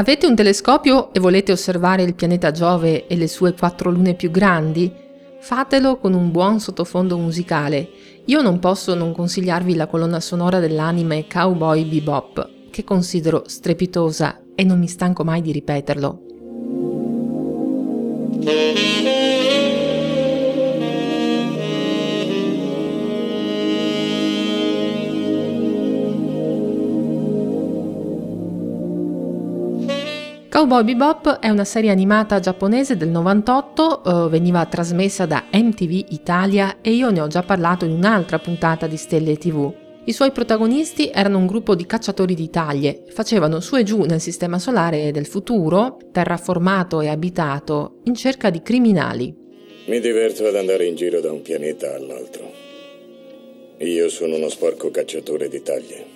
Avete un telescopio e volete osservare il pianeta Giove e le sue quattro lune più grandi? Fatelo con un buon sottofondo musicale. Io non posso non consigliarvi la colonna sonora dell'anime Cowboy Bebop, che considero strepitosa e non mi stanco mai di ripeterlo. Cowboy Bebop è una serie animata giapponese del 98, eh, veniva trasmessa da MTV Italia e io ne ho già parlato in un'altra puntata di Stelle TV. I suoi protagonisti erano un gruppo di cacciatori di taglie, facevano su e giù nel sistema solare del futuro, terraformato e abitato, in cerca di criminali. Mi diverto ad andare in giro da un pianeta all'altro. Io sono uno sporco cacciatore di taglie.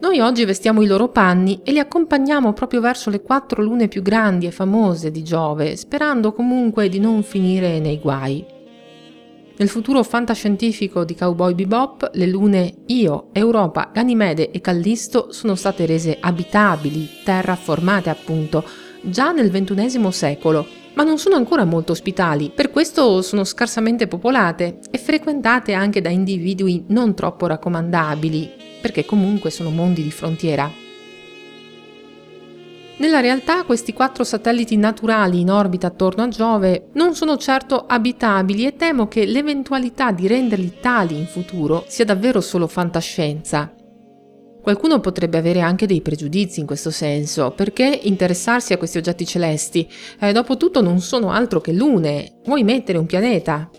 Noi oggi vestiamo i loro panni e li accompagniamo proprio verso le quattro lune più grandi e famose di Giove, sperando comunque di non finire nei guai. Nel futuro fantascientifico di Cowboy Bebop, le lune Io, Europa, Ganimede e Callisto sono state rese abitabili, terraformate appunto, già nel XXI secolo, ma non sono ancora molto ospitali, per questo sono scarsamente popolate e frequentate anche da individui non troppo raccomandabili, perché comunque sono mondi di frontiera. Nella realtà questi quattro satelliti naturali in orbita attorno a Giove non sono certo abitabili e temo che l'eventualità di renderli tali in futuro sia davvero solo fantascienza. Qualcuno potrebbe avere anche dei pregiudizi in questo senso, perché interessarsi a questi oggetti celesti? Eh, dopotutto non sono altro che lune, vuoi mettere un pianeta?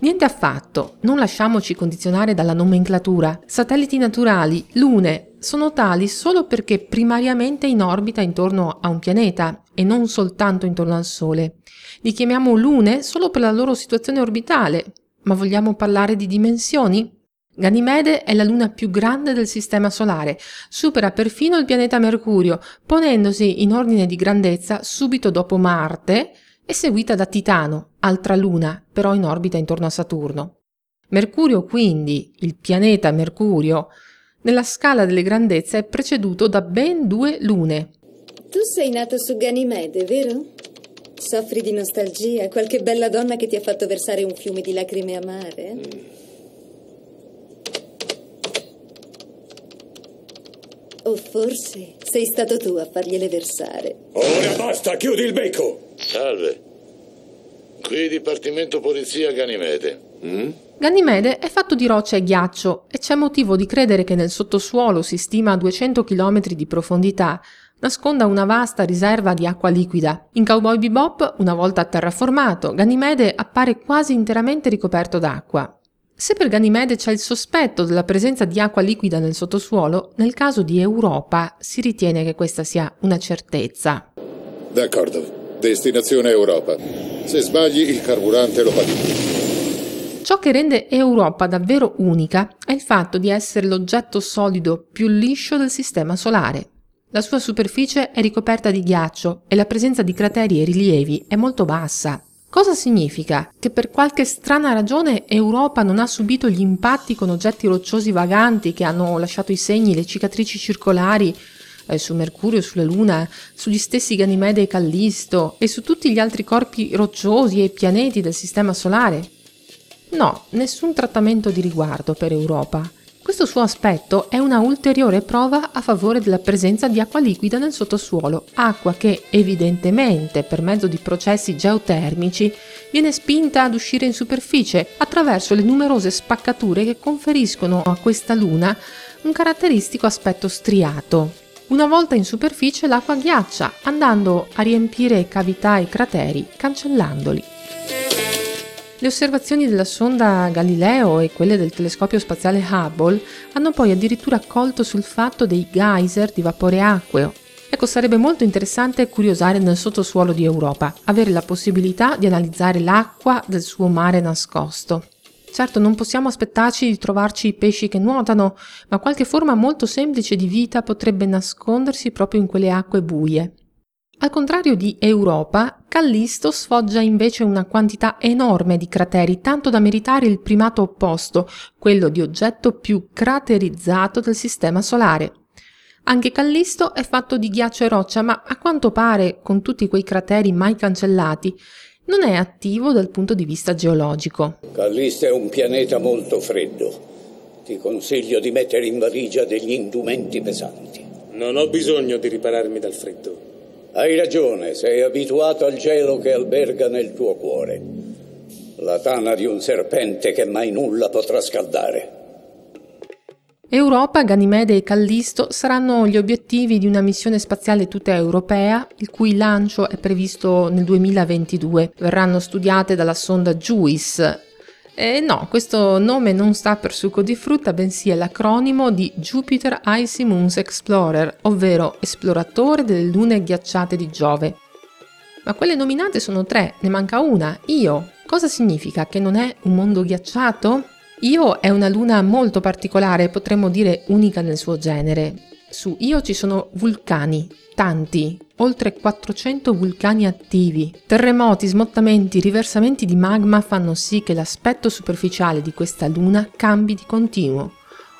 Niente affatto, non lasciamoci condizionare dalla nomenclatura. Satelliti naturali, lune, sono tali solo perché primariamente in orbita intorno a un pianeta e non soltanto intorno al Sole. Li chiamiamo lune solo per la loro situazione orbitale, ma vogliamo parlare di dimensioni? Ganimede è la luna più grande del Sistema Solare, supera perfino il pianeta Mercurio, ponendosi in ordine di grandezza subito dopo Marte, è seguita da Titano, altra luna, però in orbita intorno a Saturno. Mercurio quindi, il pianeta Mercurio, nella scala delle grandezze è preceduto da ben due lune. Tu sei nato su Ganimede, vero? Soffri di nostalgia? Qualche bella donna che ti ha fatto versare un fiume di lacrime amare? O forse sei stato tu a fargliele versare. Ora basta, chiudi il becco! Salve. Qui Dipartimento Polizia Ganimede. Mm? Ganimede è fatto di roccia e ghiaccio e c'è motivo di credere che nel sottosuolo si stima a 200 km di profondità nasconda una vasta riserva di acqua liquida. In Cowboy Bebop, una volta terraformato, Ganimede appare quasi interamente ricoperto d'acqua. Se per Ganimede c'è il sospetto della presenza di acqua liquida nel sottosuolo, nel caso di Europa si ritiene che questa sia una certezza. D'accordo. Destinazione Europa. Se sbagli, il carburante lo paghi. Ciò che rende Europa davvero unica è il fatto di essere l'oggetto solido più liscio del Sistema Solare. La sua superficie è ricoperta di ghiaccio e la presenza di crateri e rilievi è molto bassa. Cosa significa? Che per qualche strana ragione Europa non ha subito gli impatti con oggetti rocciosi vaganti che hanno lasciato i segni, le cicatrici circolari eh, su Mercurio, sulla Luna, sugli stessi Ganimede e Callisto e su tutti gli altri corpi rocciosi e pianeti del Sistema Solare? No, nessun trattamento di riguardo per Europa. Questo suo aspetto è una ulteriore prova a favore della presenza di acqua liquida nel sottosuolo, acqua che evidentemente per mezzo di processi geotermici viene spinta ad uscire in superficie attraverso le numerose spaccature che conferiscono a questa luna un caratteristico aspetto striato. Una volta in superficie l'acqua ghiaccia, andando a riempire cavità e crateri, cancellandoli. Le osservazioni della sonda Galileo e quelle del telescopio spaziale Hubble hanno poi addirittura colto sul fatto dei geyser di vapore acqueo. Ecco, sarebbe molto interessante curiosare nel sottosuolo di Europa, avere la possibilità di analizzare l'acqua del suo mare nascosto. Certo, non possiamo aspettarci di trovarci i pesci che nuotano, ma qualche forma molto semplice di vita potrebbe nascondersi proprio in quelle acque buie. Al contrario di Europa, Callisto sfoggia invece una quantità enorme di crateri, tanto da meritare il primato opposto, quello di oggetto più craterizzato del Sistema Solare. Anche Callisto è fatto di ghiaccio e roccia, ma a quanto pare, con tutti quei crateri mai cancellati, non è attivo dal punto di vista geologico. Callisto è un pianeta molto freddo. Ti consiglio di mettere in valigia degli indumenti pesanti. Non ho bisogno di ripararmi dal freddo. Hai ragione, sei abituato al gelo che alberga nel tuo cuore. La tana di un serpente che mai nulla potrà scaldare. Europa, Ganimede e Callisto saranno gli obiettivi di una missione spaziale tutta europea, il cui lancio è previsto nel 2022. Verranno studiate dalla sonda JUICE. E no, questo nome non sta per succo di frutta, bensì è l'acronimo di Jupiter Icy Moons Explorer, ovvero esploratore delle lune ghiacciate di Giove. Ma quelle nominate sono tre, ne manca una, Io. Cosa significa? Che non è un mondo ghiacciato? Io è una luna molto particolare, potremmo dire unica nel suo genere. Su Io ci sono vulcani, tanti, oltre 400 vulcani attivi. Terremoti, smottamenti, riversamenti di magma fanno sì che l'aspetto superficiale di questa luna cambi di continuo.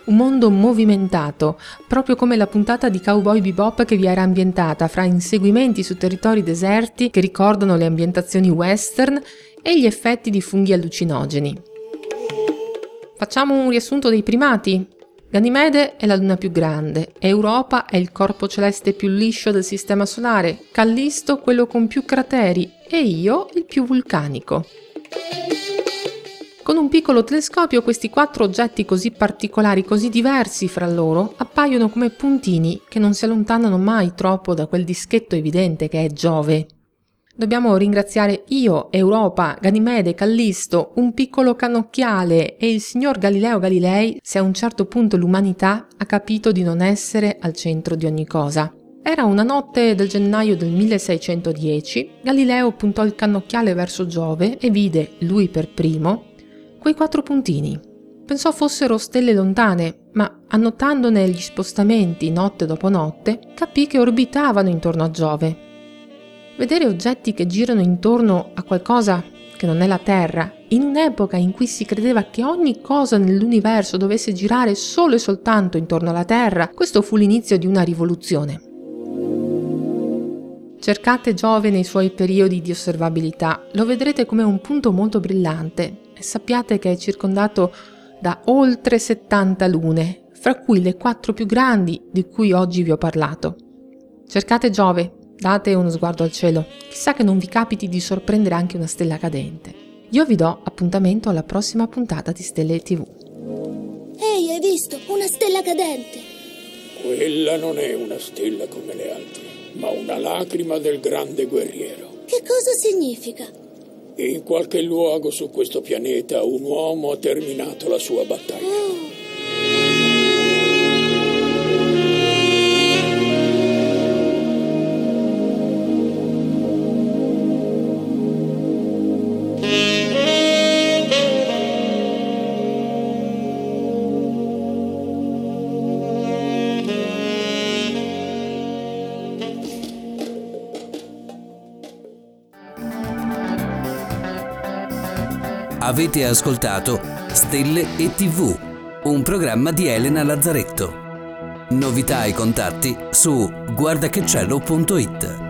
Un mondo movimentato, proprio come la puntata di Cowboy Bebop che vi era ambientata fra inseguimenti su territori deserti che ricordano le ambientazioni western e gli effetti di funghi allucinogeni. Facciamo un riassunto dei primati. Ganimede è la luna più grande, Europa è il corpo celeste più liscio del Sistema Solare, Callisto quello con più crateri e Io il più vulcanico. Con un piccolo telescopio questi quattro oggetti così particolari, così diversi fra loro, appaiono come puntini che non si allontanano mai troppo da quel dischetto evidente che è Giove. Dobbiamo ringraziare io, Europa, Ganimede, Callisto, un piccolo cannocchiale e il signor Galileo Galilei se a un certo punto l'umanità ha capito di non essere al centro di ogni cosa. Era una notte del gennaio del 1610, Galileo puntò il cannocchiale verso Giove e vide, lui per primo, quei quattro puntini. Pensò fossero stelle lontane, ma annotandone gli spostamenti notte dopo notte, capì che orbitavano intorno a Giove Vedere oggetti che girano intorno a qualcosa che non è la Terra, in un'epoca in cui si credeva che ogni cosa nell'universo dovesse girare solo e soltanto intorno alla Terra, questo fu l'inizio di una rivoluzione. Cercate Giove nei suoi periodi di osservabilità, lo vedrete come un punto molto brillante e sappiate che è circondato da oltre 70 lune, fra cui le quattro più grandi di cui oggi vi ho parlato. Cercate Giove, Date uno sguardo al cielo, chissà che non vi capiti di sorprendere anche una stella cadente. Io vi do appuntamento alla prossima puntata di Stelle TV. Ehi, hai visto? Una stella cadente! Quella non è una stella come le altre, ma una lacrima del grande guerriero. Che cosa significa? In qualche luogo su questo pianeta un uomo ha terminato la sua battaglia. Oh. Avete ascoltato Stelle e TV, un programma di Elena Lazzaretto. Novità e contatti su guardachecielo.it.